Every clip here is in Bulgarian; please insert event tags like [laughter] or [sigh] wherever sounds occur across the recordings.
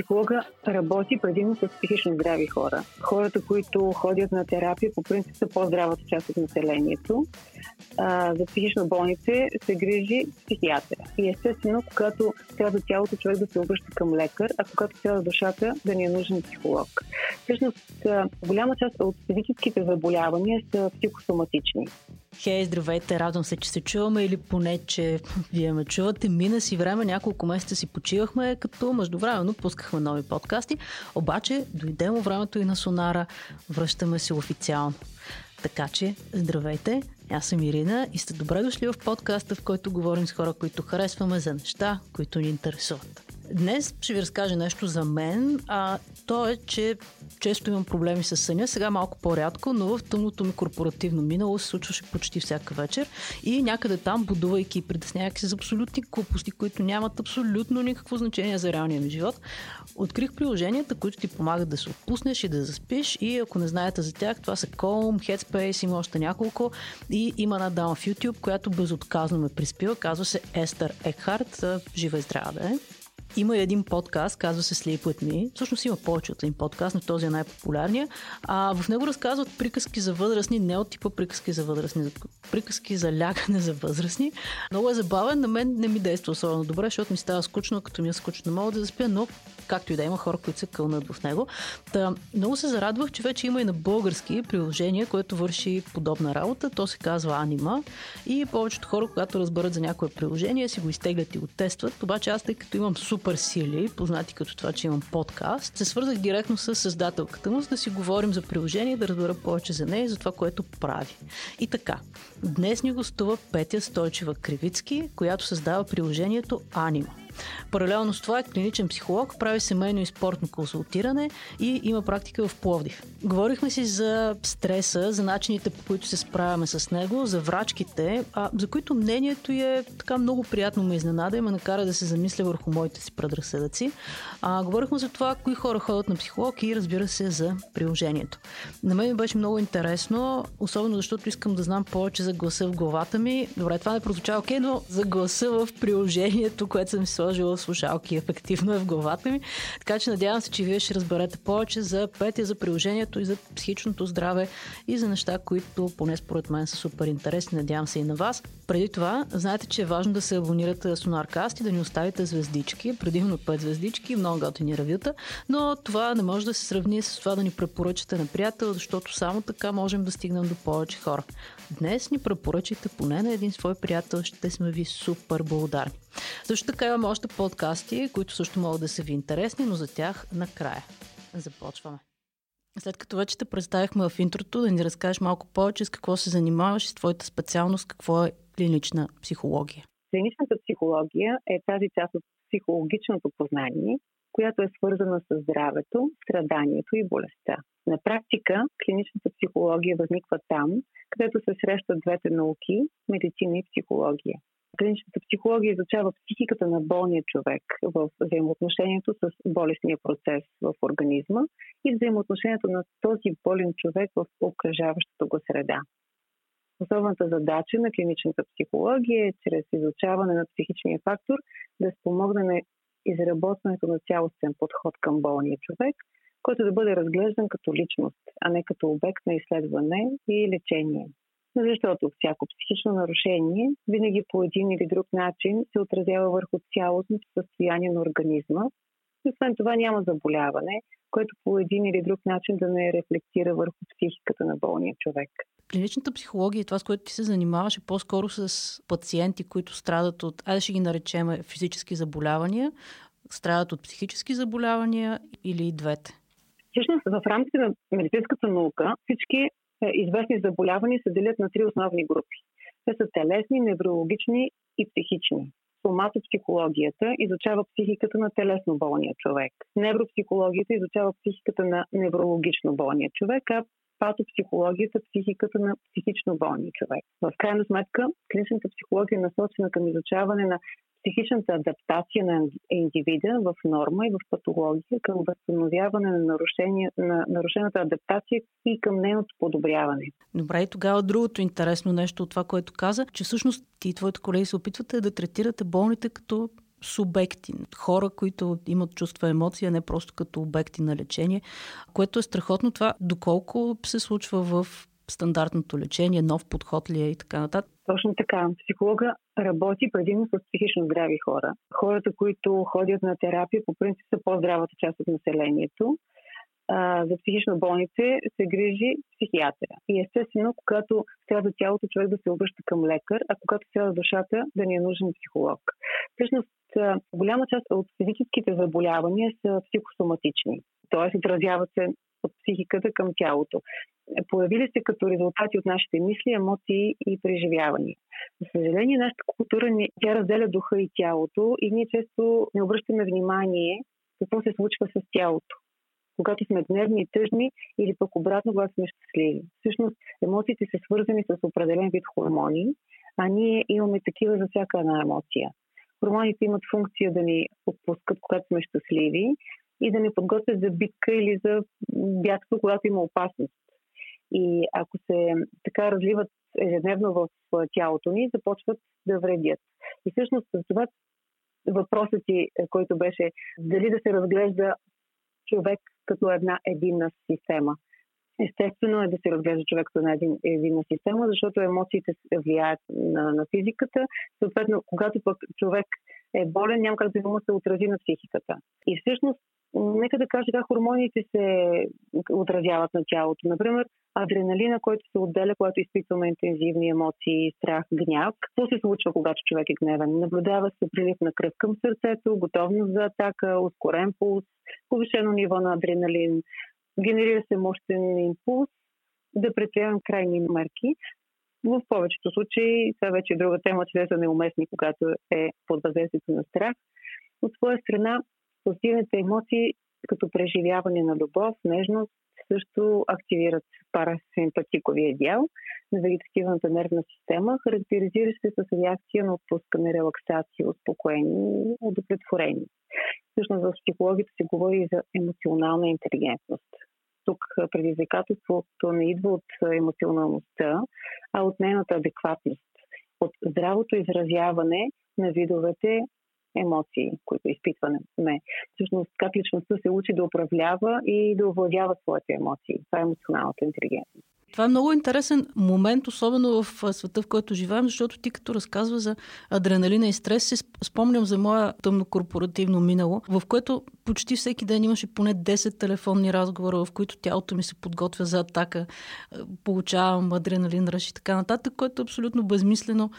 психолога работи предимно с психично здрави хора. Хората, които ходят на терапия, по принцип са по-здравата част от населението. А, за психично болните се грижи психиатър. И естествено, когато трябва тялото човек да се обръща към лекар, а когато трябва душата да ни е нужен психолог. Всъщност, голяма част от физическите заболявания са психосоматични. Хей, здравейте, радвам се, че се чуваме или поне, че вие ме чувате. Мина си време, няколко месеца си почивахме, като междувременно пускахме нови подкасти. Обаче дойде му времето и на Сонара. Връщаме се официално. Така че, здравейте, аз съм Ирина и сте добре дошли в подкаста, в който говорим с хора, които харесваме за неща, които ни интересуват. Днес ще ви разкажа нещо за мен, а то е, че често имам проблеми с съня, сега малко по-рядко, но в тъмното ми корпоративно минало се случваше почти всяка вечер и някъде там, будувайки и притеснявайки се за абсолютни глупости, които нямат абсолютно никакво значение за реалния ми живот, открих приложенията, които ти помагат да се отпуснеш и да заспиш и ако не знаете за тях, това са Calm, Headspace, има още няколко и има една дама в YouTube, която безотказно ме приспива, казва се Естер Екхарт, жива и здрава да е. Има и един подкаст, казва се Sleep With Me. Всъщност има повече от един подкаст, но този е най-популярният. А в него разказват приказки за възрастни, не от типа приказки за възрастни, приказки за лягане за възрастни. Много е забавен, на мен не ми действа особено добре, защото ми става скучно, като ми е скучно, мога да заспя, но както и да има хора, които се кълнат в него. Та, много се зарадвах, че вече има и на български приложение, което върши подобна работа. То се казва Анима и повечето хора, когато разберат за някое приложение, си го изтеглят и го тестват. Обаче аз, тъй като имам супер сили, познати като това, че имам подкаст, се свързах директно с създателката му, за да си говорим за приложение, да разбера повече за нея и за това, което прави. И така, днес ни гостува Петя Стойчева Кривицки, която създава приложението Анима. Паралелно с това е клиничен психолог, прави семейно и спортно консултиране и има практика в Пловдив. Говорихме си за стреса, за начините по които се справяме с него, за врачките, а, за които мнението е така много приятно ме изненада и ме накара да се замисля върху моите си предразсъдъци. А, говорихме за това, кои хора ходят на психолог и разбира се за приложението. На мен ми беше много интересно, особено защото искам да знам повече за гласа в главата ми. Добре, това не прозвучава окей, но за гласа в приложението, което съм си сложила слушалки ефективно е в главата ми. Така че надявам се, че вие ще разберете повече за петия, за приложението и за психичното здраве и за неща, които поне според мен са супер интересни. Надявам се и на вас. Преди това, знаете, че е важно да се абонирате на Sonarcast и да ни оставите звездички, предимно 5 звездички, много готини ревюта, но това не може да се сравни с това да ни препоръчате на приятел, защото само така можем да стигнем до повече хора. Днес ни препоръчайте поне на един свой приятел, ще сме ви супер благодарни. Също така имаме още подкасти, които също могат да са ви интересни, но за тях накрая. Започваме. След като вече те представихме в интрото, да ни разкажеш малко повече с какво се занимаваш и с твоята специалност, какво е клинична психология. Клиничната психология е тази част от психологичното познание, която е свързана с здравето, страданието и болестта. На практика клиничната психология възниква там, където се срещат двете науки медицина и психология. Клиничната психология изучава психиката на болния човек в взаимоотношението с болестния процес в организма и взаимоотношението на този болен човек в окръжаващата го среда. Основната задача на клиничната психология е чрез изучаване на психичния фактор да спомогне на изработването на цялостен подход към болния човек, който да бъде разглеждан като личност, а не като обект на изследване и лечение. Защото всяко психично нарушение винаги по един или друг начин се отразява върху цялостното състояние на организма. И освен това няма заболяване, което по един или друг начин да не рефлектира върху психиката на болния човек. Клиничната психология и това, с което ти се занимаваш, е по-скоро с пациенти, които страдат от, айде ще ги наречем физически заболявания, страдат от психически заболявания или и двете? Всъщност, в рамките на медицинската наука всички е, известни заболявания се делят на три основни групи. Те са телесни, неврологични и психични. Соматопсихологията изучава психиката на телесно болния човек. Невропсихологията изучава психиката на неврологично болния човек, а патопсихологията психиката на психично болния човек. В крайна сметка, клиничната психология е насочена към изучаване на психичната адаптация на индивида в норма и в патология към възстановяване на, нарушение, на нарушената адаптация и към нейното подобряване. Добре, и тогава другото интересно нещо от това, което каза, че всъщност ти и твоите колеги се опитвате да третирате болните като субекти, хора, които имат чувства емоция, не просто като обекти на лечение, което е страхотно това, доколко се случва в стандартното лечение, нов подход ли е и така нататък? Точно така. Психолога работи предимно с психично здрави хора. Хората, които ходят на терапия, по принцип са по-здравата част от населението а, за психично болните се грижи психиатъра. И естествено, когато трябва тялото човек да се обръща към лекар, а когато трябва душата да ни е нужен психолог. Всъщност, голяма част от физическите заболявания са психосоматични, т.е. отразяват се от психиката към тялото. Появили се като резултати от нашите мисли, емоции и преживявания. За съжаление, нашата култура тя разделя духа и тялото и ние често не обръщаме внимание какво се случва с тялото когато сме гневни и тъжни или пък обратно, когато сме щастливи. Всъщност, емоциите са свързани с определен вид хормони, а ние имаме такива за всяка една емоция. Хормоните имат функция да ни отпускат, когато сме щастливи и да ни подготвят за битка или за бягство, когато има опасност. И ако се така разливат ежедневно в тялото ни, започват да вредят. И всъщност за това въпросът ти, който беше дали да се разглежда човек като една единна система. Естествено е да се разглежда човек като една един, единна система, защото емоциите влияят на, на физиката. Съответно, когато пък човек е болен, няма как да му се отрази на психиката. И всъщност, нека да кажа как хормоните се отразяват на тялото. Например, адреналина, който се отделя, когато изпитваме интензивни емоции, страх, гняв. Какво се случва, когато човек е гневен? Наблюдава се прилив на кръв към сърцето, готовност за атака, ускорен пулс, повишено ниво на адреналин, генерира се мощен импулс, да предприемем крайни мерки. В повечето случаи, това вече е друга тема, че те са неуместни, когато е под въздействието на страх. От своя страна, позитивните емоции, като преживяване на любов, нежност, също активират парасимпатиковия дял на вегетативната нервна система, характеризиращ се с реакция на отпускане, релаксация, успокоение, удовлетворение. Всъщност в психологията се говори за емоционална интелигентност. Тук предизвикателството не идва от емоционалността, а от нейната адекватност, от здравото изразяване на видовете емоции, които изпитваме. Всъщност, как личността се учи да управлява и да овладява своите емоции. Това е емоционалната интелигентност. Това е много интересен момент, особено в света, в който живеем, защото ти като разказва за адреналина и стрес, се спомням за моя тъмно корпоративно минало, в което почти всеки ден имаше поне 10 телефонни разговора, в които тялото ми се подготвя за атака, получавам адреналин, ръж и така нататък, което е абсолютно безмислено,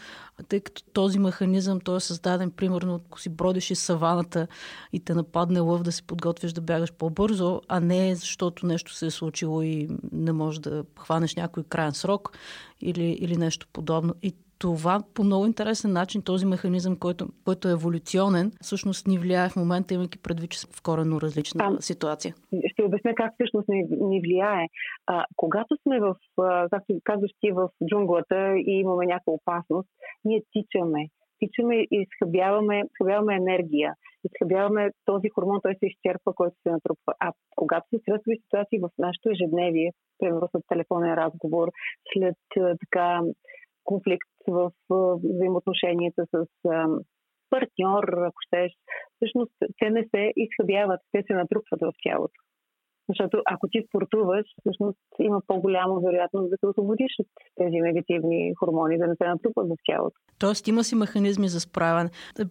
тъй като този механизъм, той е създаден, примерно, ако си бродиш из саваната и те нападне лъв да се подготвиш да бягаш по-бързо, а не защото нещо се е случило и не можеш да хванеш някой крайен срок или, или нещо подобно. И това по много интересен начин, този механизъм, който, който е еволюционен, всъщност ни влияе в момента, имайки предвид, че в корено различна а, ситуация. Ще обясня как всъщност ни, ни влияе. А, когато сме в, както казваш ти, в джунглата и имаме някаква опасност, ние тичаме тичаме и изхъбяваме, изхъбяваме енергия. Изхъбяваме този хормон, той се изчерпва, който се натрупва. А когато се стресови ситуации в нашето ежедневие, примерно с телефонен разговор, след така конфликт в взаимоотношенията с партньор, ако щеш, всъщност те не се изхъбяват, те се натрупват в тялото. Защото ако ти спортуваш, всъщност има по-голяма вероятност да се освободиш от тези негативни хормони, да не се натрупат в тялото. Тоест има си механизми за справяне.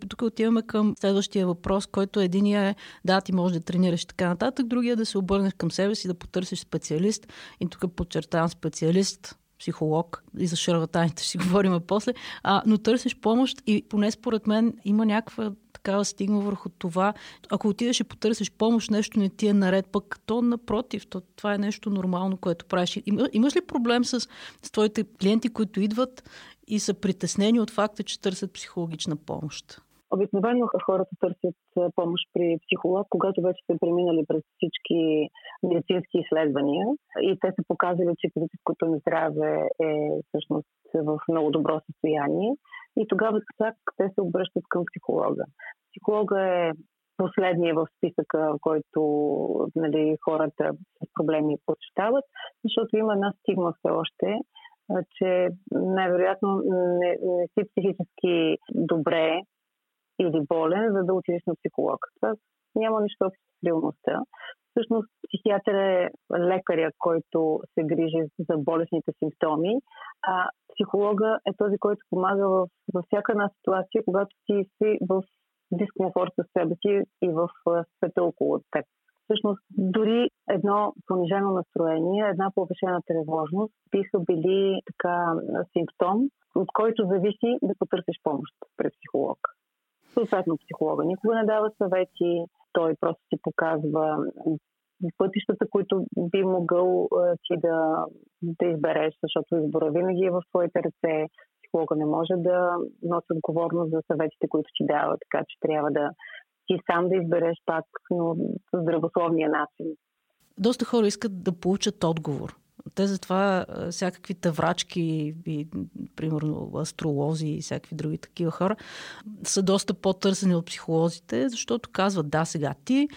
Тук отиваме към следващия въпрос, който единия е да, ти можеш да тренираш така нататък, другия е да се обърнеш към себе си, да потърсиш специалист. И тук подчертавам специалист, психолог и за шарватаните ще си говорим после, а, но търсиш помощ и поне според мен има някаква такава стигма върху това. Ако отидеш и потърсиш помощ, нещо не ти е наред, пък то напротив, то, това е нещо нормално, което правиш. Има, имаш ли проблем с, с твоите клиенти, които идват и са притеснени от факта, че търсят психологична помощ? Обикновено хората търсят помощ при психолог, когато вече са преминали през всички медицински изследвания и те са показали, че физическото им здраве е всъщност в много добро състояние и тогава чак те се обръщат към психолога. Психолога е последния в списъка, който нали, хората с проблеми посещават, защото има една стигма все още, че най-вероятно не, не си психически добре или болен, за да отидеш на психолог. Това няма нищо общо с реалността. Всъщност психиатър е лекаря, който се грижи за болесните симптоми, а психолога е този, който помага в, във всяка една ситуация, когато ти си в дискомфорт с себе си и в света около теб. Всъщност, дори едно понижено настроение, една повишена тревожност биха били така симптом, от който зависи да потърсиш помощ пред психолог. Съответно, психолога никога не дава съвети, той просто си показва пътищата, които би могъл ти да, да избереш, защото избора винаги е в твоите ръце. Психолога не може да носи отговорност за съветите, които ти дава, така че трябва да ти сам да избереш пак, но здравословния начин. Доста хора искат да получат отговор. Те затова всякакви таврачки и, примерно, астролози и всякакви други такива хора са доста по-търсени от психолозите, защото казват, да, сега ти,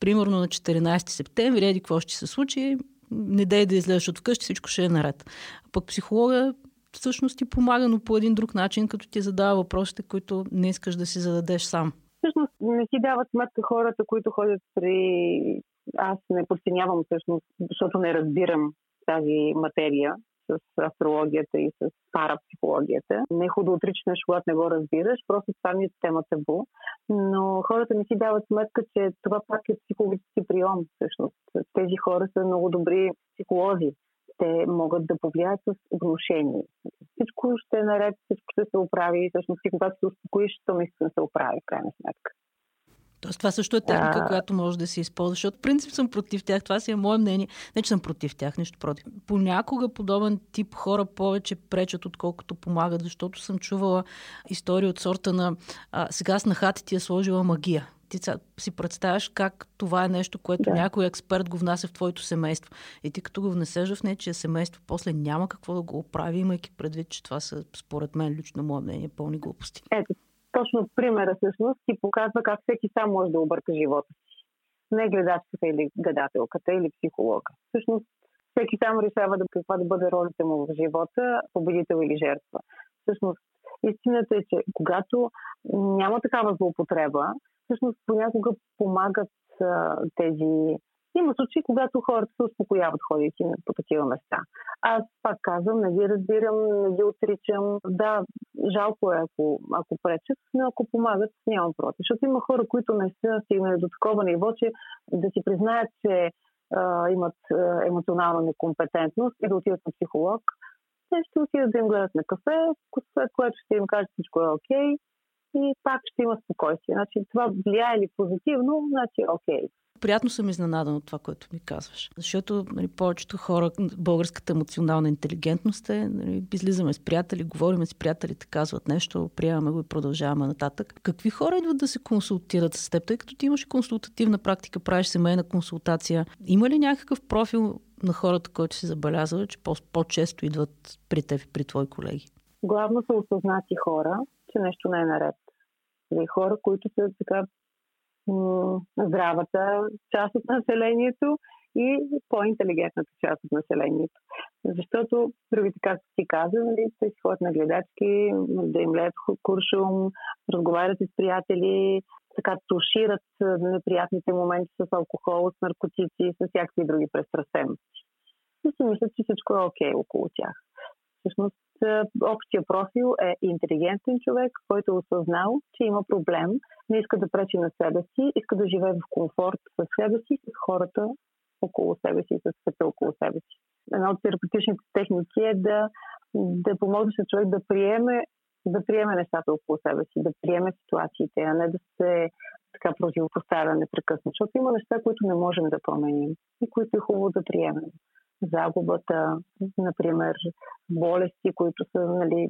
примерно на 14 септември, еди какво ще се случи, не дей да излезеш от вкъщи, всичко ще е наред. А пък психолога всъщност ти помага, но по един друг начин, като ти задава въпросите, които не искаш да си зададеш сам. Всъщност не си дават сметка хората, които ходят при... Аз не подценявам всъщност, защото не разбирам тази материя с астрологията и с парапсихологията. Не е хубаво да отричаш, когато не го разбираш, просто това ми е тема табу. Но хората не си дават сметка, че това пак е психологически прием, всъщност. Тези хора са много добри психолози. Те могат да повлияят с отношение. Всичко ще е наред, всичко ще се оправи. Всъщност, когато се успокоиш, то наистина се оправи, в крайна сметка. Тоест, това също е техника, а... която може да се използва, защото принцип съм против тях. Това си е мое мнение. Не, че съм против тях, нищо против. Понякога подобен тип хора повече пречат, отколкото помагат, защото съм чувала истории от сорта на а, сега с на хати ти е сложила магия. Ти си представяш как това е нещо, което да. някой експерт го внася в твоето семейство. И ти като го внесеш в нечия семейство, после няма какво да го оправи, имайки предвид, че това са, според мен, лично мое мнение, пълни глупости. Ето, точно примера всъщност ти показва как всеки сам може да обърка живота си. Не гледачката или гадателката или психолога. Всъщност всеки сам решава да, каква да бъде ролята му в живота, победител или жертва. Всъщност истината е, че когато няма такава злоупотреба, всъщност понякога помагат а, тези има случаи, когато хората се успокояват, ходейки по такива места. Аз пак казвам, не ги разбирам, не ги отричам. Да, жалко е, ако, ако пречат, но ако помагат, нямам против. Защото има хора, които не са стигнали до такова ниво, че да си признаят, че а, имат а, емоционална некомпетентност и да отидат на психолог. Те ще отидат да им гледат на кафе, след което ще им кажат всичко е окей okay, и пак ще има спокойствие. Значи това влияе ли позитивно, значи окей. Okay приятно съм изненадан от това, което ми казваш. Защото нали, повечето хора, българската емоционална интелигентност е, нали, излизаме с приятели, говориме с приятелите, казват нещо, приемаме го и продължаваме нататък. Какви хора идват да се консултират с теб, тъй като ти имаш консултативна практика, правиш семейна консултация? Има ли някакъв профил на хората, който си забелязва, че по-често идват при теб и при твои колеги? Главно са осъзнати хора, че нещо не е наред. Или хора, които са така здравата част от населението и по-интелигентната част от населението. Защото другите, както ти каза, нали, те си ходят на гледачки, да им леят куршум, разговарят с приятели, така тушират неприятните моменти с алкохол, с наркотици, с всякакви други престрастености. И си мислят, че всичко е окей okay около тях. Всъщност, общия профил е интелигентен човек, който е осъзнал, че има проблем, не иска да пречи на себе си, иска да живее в комфорт с себе си, с хората около себе си, с света около себе си. Една от терапевтичните техники е да, да помогнеш на човек да приеме да приеме нещата около себе си, да приеме ситуациите, а не да се така противопоставя непрекъснато. Защото има неща, които не можем да променим и които е хубаво да приемем загубата, например, болести, които са нали,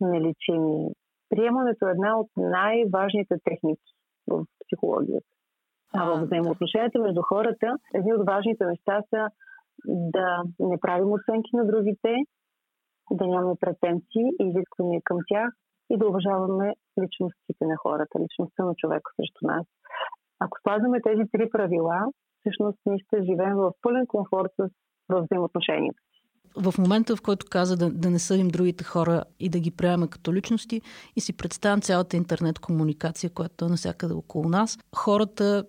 нелечими. Приемането е една от най-важните техники в психологията. А в взаимоотношенията между хората, едни от важните неща са да не правим оценки на другите, да нямаме претенции и изисквания към тях и да уважаваме личностите на хората, личността на човека срещу нас. Ако спазваме тези три правила, всъщност ние ще живеем в пълен комфорт с в взаимоотношенията. В момента, в който каза да, да не съдим другите хора и да ги приемаме като личности и си представям цялата интернет комуникация, която е навсякъде около нас, хората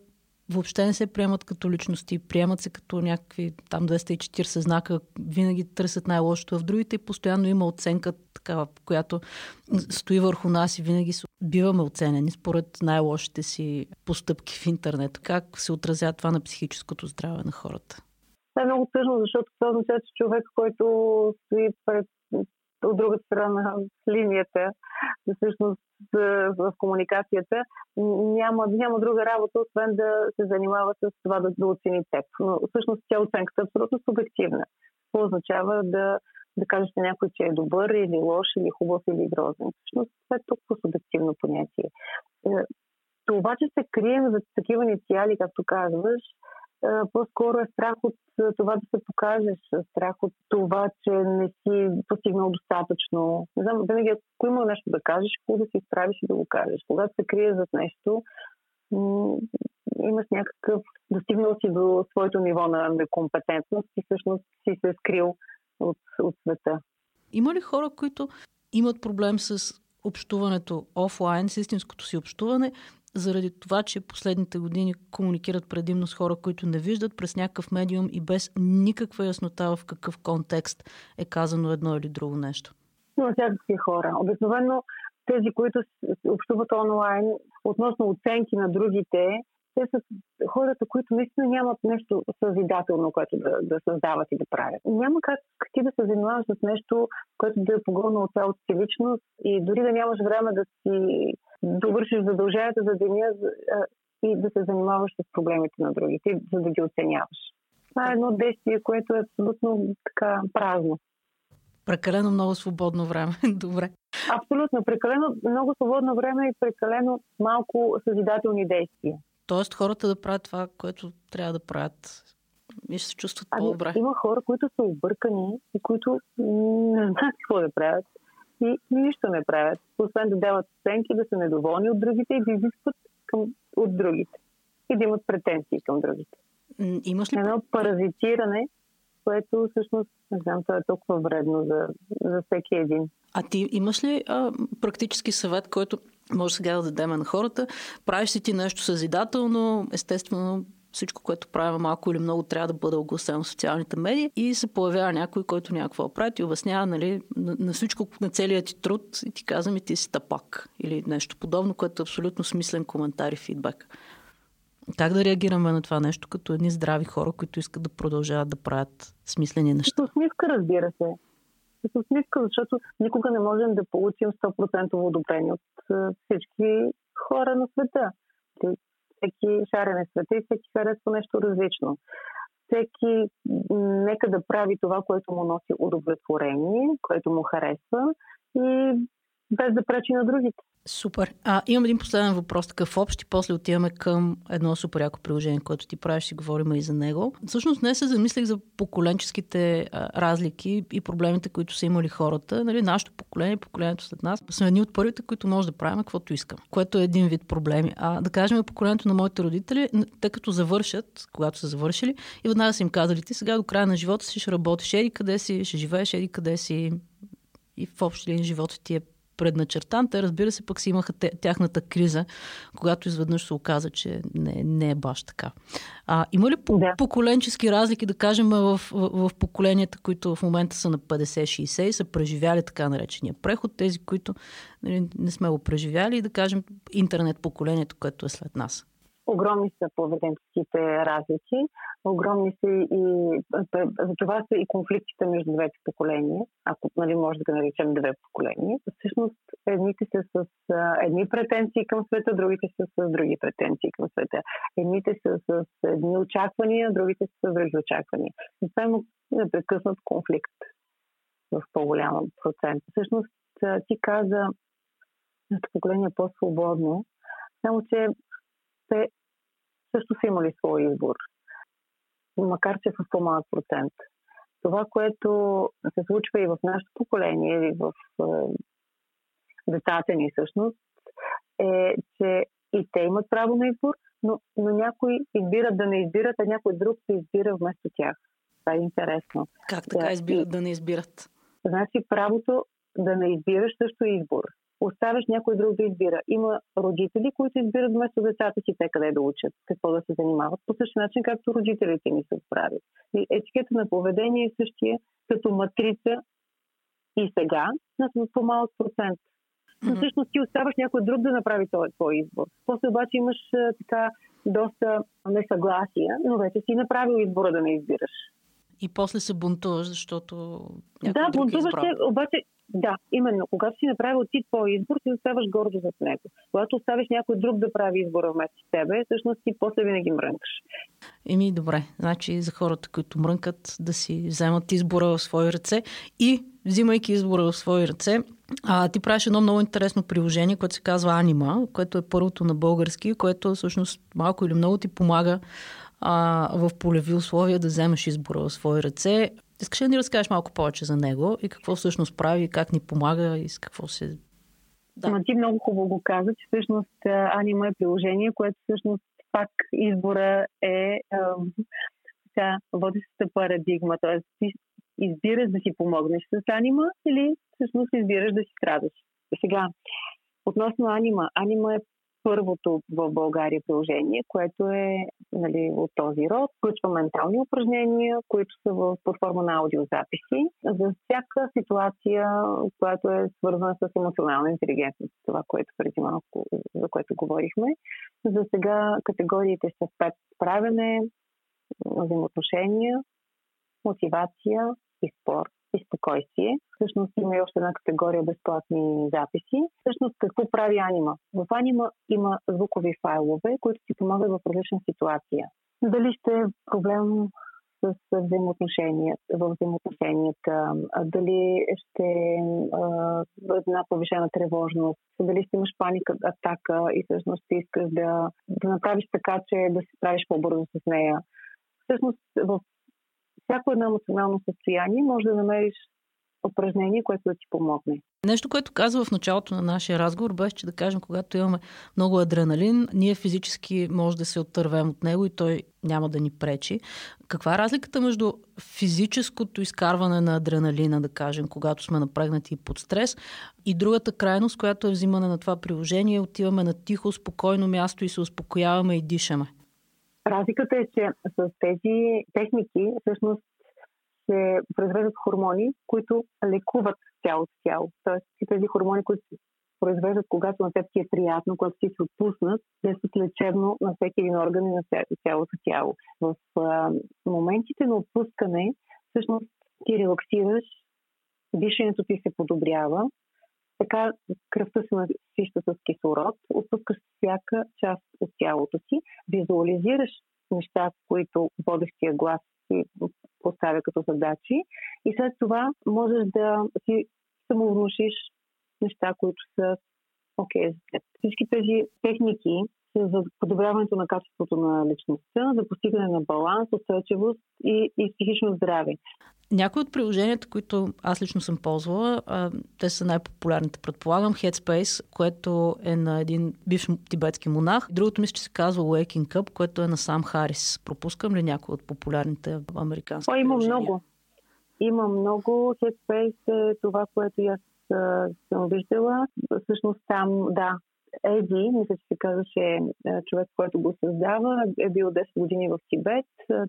въобще не се приемат като личности, приемат се като някакви там 240 знака, винаги търсят най-лошото в другите и постоянно има оценка такава, която стои върху нас и винаги биваме оценени според най-лошите си постъпки в интернет. Как се отразява това на психическото здраве на хората? Това е много тъжно, защото това означава, че човек, който стои пред от другата страна на линията, всъщност в комуникацията, няма, няма друга работа, освен да се занимава с това да, да оцени теб. Но всъщност тя оценката е абсолютно субективна. Това означава да, да кажеш на някой, че е добър или лош, или хубав, или грозен. Всъщност това е толкова субективно понятие. Е, това, че се крием за такива инициали, както казваш, по-скоро е страх от това да се покажеш, страх от това, че не си постигнал достатъчно. Не знам, винаги ако има нещо да кажеш, хубаво да си изправиш и да го кажеш. Когато се крие зад нещо, имаш някакъв, достигнал си до своето ниво на некомпетентност и всъщност си се скрил от, от света. Има ли хора, които имат проблем с общуването офлайн, с истинското си общуване, заради това, че последните години комуникират предимно с хора, които не виждат през някакъв медиум и без никаква яснота в какъв контекст е казано едно или друго нещо? Има всякакви хора. Обикновено тези, които общуват онлайн относно оценки на другите, те са хората, които наистина нямат нещо съзидателно, което да, да създават и да правят. Няма как ти да се занимаваш с нещо, което да е погълнало цялата си личност и дори да нямаш време да си довършиш задълженията за деня и да се занимаваш с проблемите на другите, за да ги оценяваш. Това е едно действие, което е абсолютно така празно. Прекалено много свободно време. [laughs] Добре. Абсолютно. Прекалено много свободно време и прекалено малко съзидателни действия. Тоест хората да правят това, което трябва да правят и ще се чувстват ами, по-добре. Има хора, които са объркани и които не знаят какво да правят и нищо не правят, освен да дават оценки, да са недоволни от другите и да изискват към, от другите и да имат претенции към другите. Имаш ли... Едно паразитиране, което всъщност, не знам, това е толкова вредно за, за всеки един. А ти имаш ли а, практически съвет, който може сега да дадем на хората? Правиш си ти нещо съзидателно, естествено всичко, което правим малко или много, трябва да бъде огласено в социалните медии и се появява някой, който някакво прави и обяснява нали, на, на всичко, на целият ти труд и ти казва ми ти си тапак или нещо подобно, което е абсолютно смислен коментар и фидбек. Как да реагираме на това нещо като едни здрави хора, които искат да продължават да правят смислени неща? С разбира се. С усмивка, защото никога не можем да получим 100% одобрение от всички хора на света всеки шарене света и всеки харесва нещо различно. Всеки нека да прави това, което му носи удовлетворение, което му харесва и без да пречи на другите. Супер. А, имам един последен въпрос, такъв общ и после отиваме към едно супер яко приложение, което ти правиш и говорим и за него. Всъщност днес се замислих за поколенческите а, разлики и проблемите, които са имали хората. Нали, нашето поколение, поколението след нас, сме едни от първите, които може да правим каквото искаме, което е един вид проблеми. А да кажем поколението на моите родители, тъй като завършат, когато са завършили, и веднага са им казали, ти сега до края на живота си ще работиш, еди къде си, ще живееш, еди къде си и в общи линии живота ти е предначертан. Те, разбира се, пък си имаха тяхната криза, когато изведнъж се оказа, че не, не е баш така. А, има ли да. поколенчески разлики, да кажем, в, в, в поколенията, които в момента са на 50-60 и са преживяли така наречения преход, тези, които нали, не сме го преживяли и да кажем интернет поколението, което е след нас? Огромни са поведенческите разлики, огромни са и за това са и конфликтите между двете поколения, ако нали, може да ги наричам две поколения. Всъщност едните са с едни претенции към света, другите са с други претенции към света. Едните са с едни очаквания, другите са с други очаквания. Това има непрекъснат конфликт в по-голям процент. Всъщност ти каза, нашето поколение е по-свободно, само че те също са имали свой избор, макар че в по-малък процент. Това, което се случва и в нашето поколение, или в е, децата ни всъщност, е, че и те имат право на избор, но, но някои избират да не избират, а някой друг се избира вместо тях. Това е интересно. Как така да, избират да не избират? Значи правото да не избираш също е избор. Оставяш някой друг да избира. Има родители, които избират вместо децата си те къде да учат, какво да се занимават, по същия начин, както родителите ни се правят. И етикета на поведение е същия като матрица и сега, но по-малък процент. Но всъщност ти оставаш някой друг да направи този твой избор. После обаче имаш така доста несъгласия, но вече си направил избора да не избираш. И после се бунтуваш, защото. Да, бунтуваш се, обаче да, именно. Когато си направил ти твой избор, ти оставаш гордо зад него. Когато оставиш някой друг да прави избора вместо тебе, всъщност ти после винаги мрънкаш. Еми, добре. Значи за хората, които мрънкат, да си вземат избора в свои ръце и взимайки избора в свои ръце, а, ти правиш едно много интересно приложение, което се казва Анима, което е първото на български, което всъщност малко или много ти помага а, в полеви условия да вземеш избора в свои ръце. Искаш да ни разкажеш малко повече за него и какво всъщност прави, как ни помага и с какво се... Да. Ама ти много хубаво го каза, че всъщност Анима е приложение, което всъщност пак избора е така, водещата парадигма. Тоест ти избираш да си помогнеш с Анима или всъщност избираш да си страдаш. Сега, относно Анима. Анима е първото в България приложение, което е нали, от този род. Включва ментални упражнения, които са в, под форма на аудиозаписи за всяка ситуация, която е свързана с емоционална интелигентност. Това, което преди малко, за което говорихме. За сега категориите са пет справяне, взаимоотношения, мотивация и спорт и спокойствие. Всъщност има и още една категория безплатни записи. Всъщност какво прави Анима? В Анима има звукови файлове, които ти помагат в различна ситуация. Дали ще е проблем с взаимоотношения, в взаимоотношенията, дали ще е една повишена тревожност, дали ще имаш паника, атака и всъщност ти искаш да, да направиш така, че да се справиш по-бързо с нея. Всъщност в всяко едно емоционално състояние може да намериш упражнение, което да ти помогне. Нещо, което казва в началото на нашия разговор, беше, че да кажем, когато имаме много адреналин, ние физически може да се оттървем от него и той няма да ни пречи. Каква е разликата между физическото изкарване на адреналина, да кажем, когато сме напрегнати под стрес, и другата крайност, която е взимане на това приложение, отиваме на тихо, спокойно място и се успокояваме и дишаме? Разликата е, че с тези техники всъщност се произвеждат хормони, които лекуват цялото тяло. Тоест тези хормони, които се произвеждат, когато на теб ти е приятно, когато ти се отпуснат, действат лечебно на всеки един орган и на цялото тяло. В а, моментите на отпускане, всъщност ти релаксираш, дишането ти се подобрява, така кръвта се насища с кислород, отпускаш всяка част от тялото си, визуализираш неща, които водещия глас си поставя като задачи и след това можеш да си самовнушиш неща, които са окей okay. Всички тези техники са за подобряването на качеството на личността, за постигане на баланс, устойчивост и, и психично здраве. Някои от приложенията, които аз лично съм ползвала, те са най-популярните, предполагам. Headspace, което е на един бивш тибетски монах. Другото мисля, че се казва Waking Up, което е на сам Харис. Пропускам ли някои от популярните американски О, има много. Има много. Headspace е това, което аз съм виждала. Всъщност там, да, Еди, мисля, че се казваше човек, който го създава, е бил 10 години в Тибет.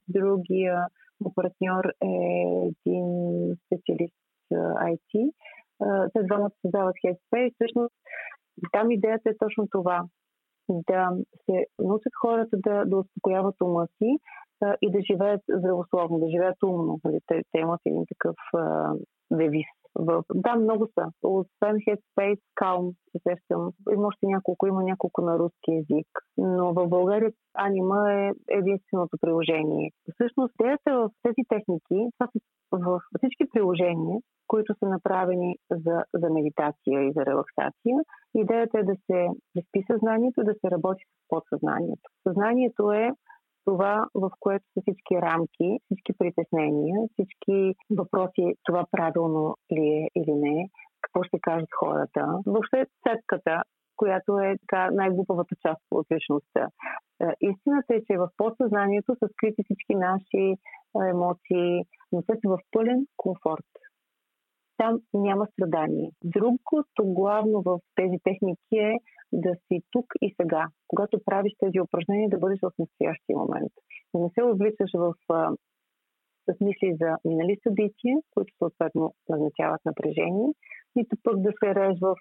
Другия му партньор е един специалист IT. Те двамата създават Headspace. Всъщност, там идеята е точно това. Да се научат хората да, да успокояват ума си и да живеят здравословно, да живеят умно. Нали, те, те имат един такъв девиз в... Да, много са. Освен Headspace, Calm, се сещам. Има още няколко, има няколко на руски язик. Но в България Анима е единственото приложение. Всъщност, идеята в тези техники, това са в всички приложения, които са направени за, за медитация и за релаксация. Идеята е да се изпи съзнанието и да се работи с подсъзнанието. Съзнанието е това, в което са всички рамки, всички притеснения, всички въпроси, това правилно ли е или не, какво ще кажат хората. Въобще цетката която е така най-глупавата част от личността. Истината е, че в подсъзнанието са скрити всички наши емоции, но те са в пълен комфорт. Там няма страдание. Другото главно в тези техники е да си тук и сега. Когато правиш тези упражнения, да бъдеш в настоящия момент. Да не се отвличаш в с мисли за минали събития, които съответно назначават напрежение, нито пък да се реж в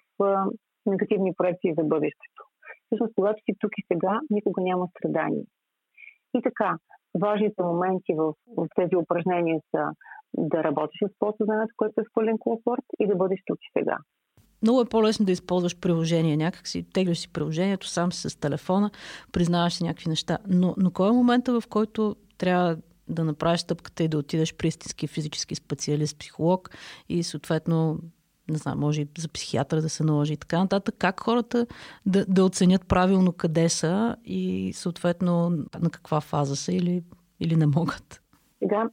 негативни проекции за бъдещето. Всъщност, когато си тук и сега, никога няма страдание. И така, важните моменти в, в тези упражнения са да работиш с подсъзнанието, което е в пълен комфорт и да бъдеш тук и сега. Много е по-лесно да използваш приложение. Някак си тегляш си приложението сам с телефона, признаваш си някакви неща. Но, но кой е момента, в който трябва да направиш стъпката и да отидеш при истински физически специалист, психолог и съответно не знам, може и за психиатър да се наложи и така нататък. Как хората да, да оценят правилно къде са и съответно на каква фаза са или, или не могат? Сега,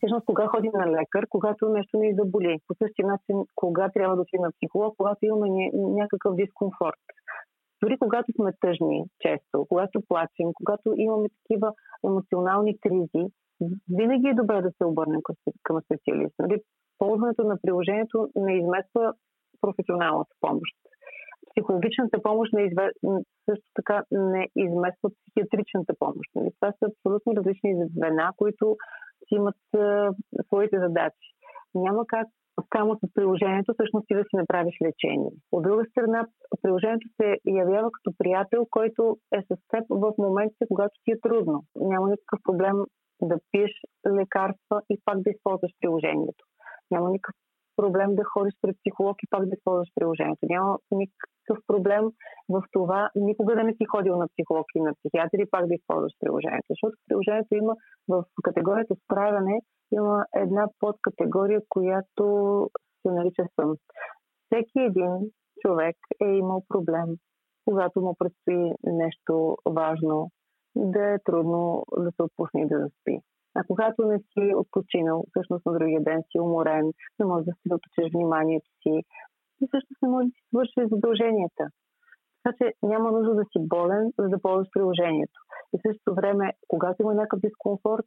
всъщност, кога ходим на лекар, когато нещо ни заболи. По същия начин, кога трябва да отидем на психолог, когато имаме някакъв дискомфорт. Дори когато сме тъжни, често, когато плачем, когато имаме такива емоционални кризи, винаги е добре да се обърнем към специалист. Нали? Ползването на приложението не измества професионалната помощ. Психологичната помощ не изве... също така не измества психиатричната помощ. Нали? Това са абсолютно различни звена, които си имат а, своите задачи. Няма как само с приложението всъщност ти да си направиш лечение. От друга страна, приложението се явява като приятел, който е с теб в моментите, когато ти е трудно. Няма никакъв проблем да пиеш лекарства и пак да използваш приложението. Няма никакъв проблем да ходиш пред психолог и пак да използваш приложението. Няма никакъв проблем в това никога да не си ходил на психолог и на психиатър и пак да използваш приложението. Защото приложението има в категорията справяне има една подкатегория, която се нарича сън. Всеки един човек е имал проблем, когато му предстои нещо важно, да е трудно да се отпусне и да заспи. А когато не си отпочинал, всъщност на другия ден си уморен, не можеш да си отучиш вниманието си и също не можеш да си свършиш задълженията. Така че няма нужда да си болен, за да ползваш приложението. И в същото време, когато има някакъв дискомфорт,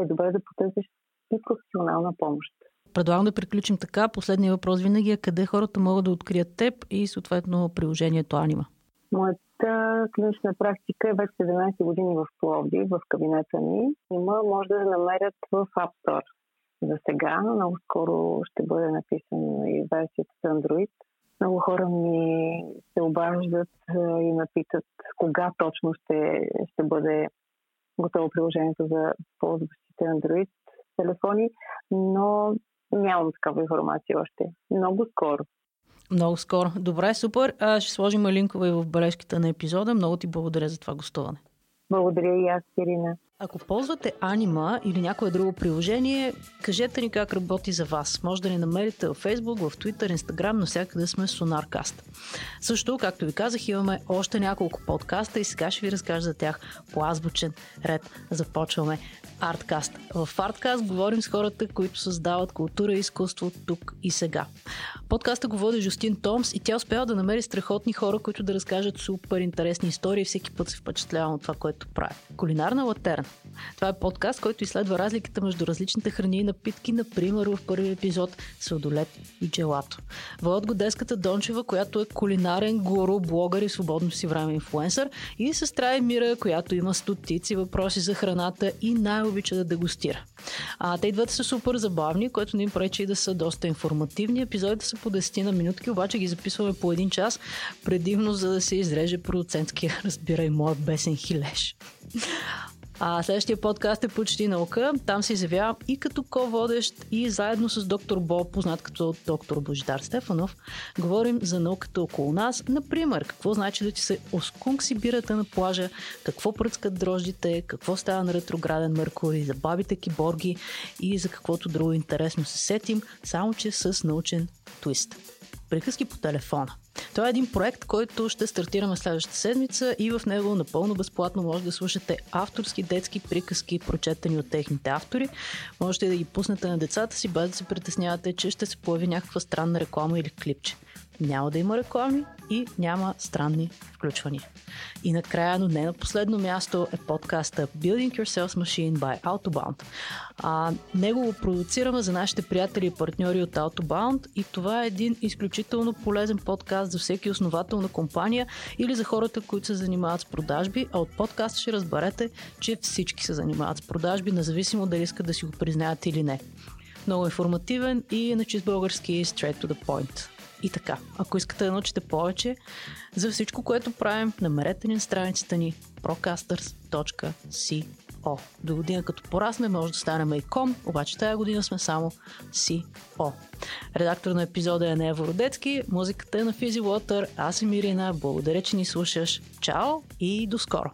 е добре да потърсиш и професионална помощ. Предлагам да приключим така. Последният въпрос винаги е къде хората могат да открият теб и съответно приложението Анима. Моята клинична практика е вече 17 години в Пловди, в кабинета ми. Има, може да намерят в App Store. За сега, много скоро ще бъде написан и версията за Android. Много хора ми се обаждат и напитат кога точно ще, ще бъде готово приложението за ползващите Android телефони, но нямам такава информация още. Много скоро. Много скоро. Добре, супер. А, ще сложим линкове в бележките на епизода. Много ти благодаря за това гостуване. Благодаря и аз, Ирина. Ако ползвате Анима или някое друго приложение, кажете ни как работи за вас. Може да ни намерите в Facebook, в Twitter, Instagram, навсякъде сме Sonarcast. Също, както ви казах, имаме още няколко подкаста и сега ще ви разкажа за тях по азбучен ред. Започваме Artcast. В Artcast говорим с хората, които създават култура и изкуство тук и сега. Подкаста го води Жустин Томс и тя успява да намери страхотни хора, които да разкажат супер интересни истории и всеки път се впечатлява от това, което прави. Кулинарна латерна. Това е подкаст, който изследва разликата между различните храни и напитки, например в първи епизод сладолет и джелато. Водят го деската Дончева, която е кулинарен гуру, блогър и свободно си време инфлуенсър и сестра Емира, която има стотици въпроси за храната и най-обича да дегустира. А, те идват са супер забавни, което не им пречи да са доста информативни. Епизодите са по 10 на минутки, обаче ги записваме по един час, предимно за да се изреже продуцентския, [laughs] разбирай, моят бесен хилеш. А следващия подкаст е Почти наука. Там се изявявам и като ко-водещ и заедно с доктор Бо, познат като доктор Божидар Стефанов, говорим за науката около нас. Например, какво значи да ти се оскункси бирата на плажа, какво пръскат дрождите, какво става на ретрограден Меркурий, за бабите киборги и за каквото друго интересно се сетим, само че с научен твист. Приказки по телефона. Това е един проект, който ще стартираме следващата седмица и в него напълно безплатно може да слушате авторски детски приказки, прочетени от техните автори. Можете да ги пуснете на децата си, без да се притеснявате, че ще се появи някаква странна реклама или клипче. Няма да има реклами и няма странни включвания. И накрая, но не на последно място, е подкаста Building Your Sales Machine by Autobound. А, него го продуцираме за нашите приятели и партньори от Autobound и това е един изключително полезен подкаст за всеки основател на компания или за хората, които се занимават с продажби, а от подкаста ще разберете, че всички се занимават с продажби, независимо дали искат да си го признаят или не. Много информативен и на чист български straight to the point. И така, ако искате да научите повече за всичко, което правим, намерете ни на страницата ни procasters.co. До година като порасне, може да станем и ком, обаче тази година сме само CO. Редактор на епизода е Нево Родецки, музиката е на Физи Water, аз съм Ирина, благодаря, че ни слушаш. Чао и до скоро!